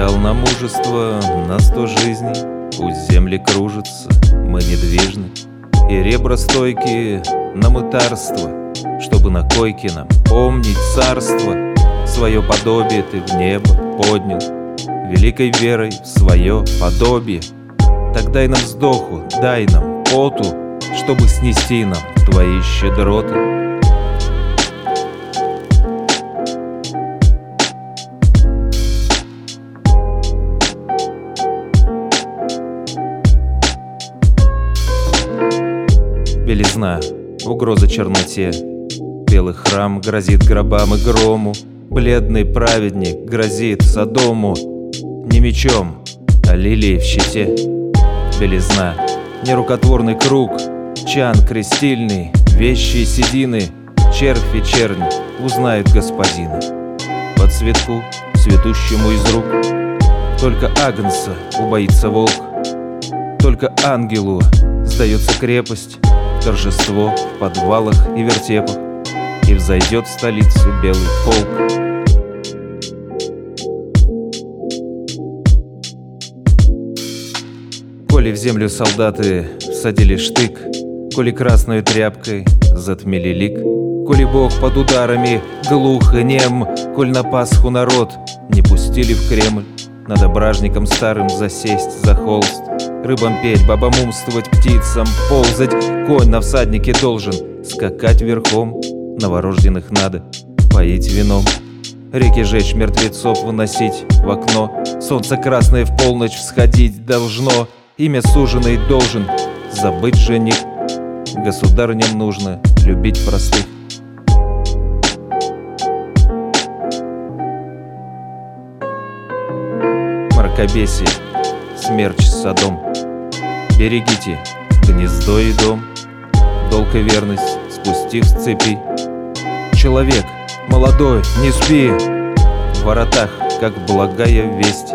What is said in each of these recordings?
Дал нам мужество на сто жизней. Пусть земли кружатся, мы недвижны. И ребра стойкие на мытарство Чтобы на койке нам помнить царство. Свое подобие ты в небо поднял Великой верой в свое подобие. Так дай нам вздоху, дай нам поту Чтобы снести нам твои щедроты Белизна, угроза черноте. Белый храм грозит гробам и грому Бледный праведник грозит Содому Не мечом, а лилией в щите. Белизна, нерукотворный круг Чан крестильный, вещи седины Червь и чернь узнают господина. По цветку, цветущему из рук Только Агнца убоится волк. Только ангелу сдается крепость торжество в подвалах и вертепах, И взойдет в столицу белый полк. Коли в землю солдаты всадили штык, Коли красной тряпкой затмили лик, Коли Бог под ударами глух и нем, Коль на Пасху народ не пустили в Кремль, Надо бражником старым засесть за холст, Рыбам петь, бабам умствовать, птицам ползать. Конь на всаднике должен скакать верхом. Новорожденных надо поить вином. Реки жечь, мертвецов выносить в окно. Солнце красное в полночь всходить должно. Имя суженый должен забыть жених. Государням нужно любить простых. Мракобесие, смерч садом Берегите гнездо и дом, Долг и верность спустив с цепи. Человек, молодой, не спи! В воротах, как благая весть,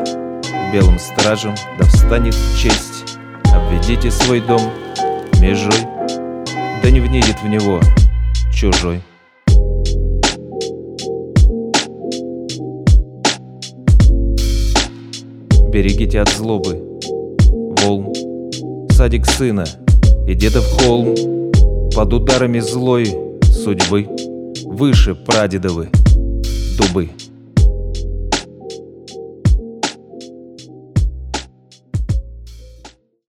Белым стражем да встанет честь. Обведите свой дом межой, Да не внедет в него чужой. Берегите от злобы, волн, садик сына и деда в холм. Под ударами злой судьбы. Выше прадедовы дубы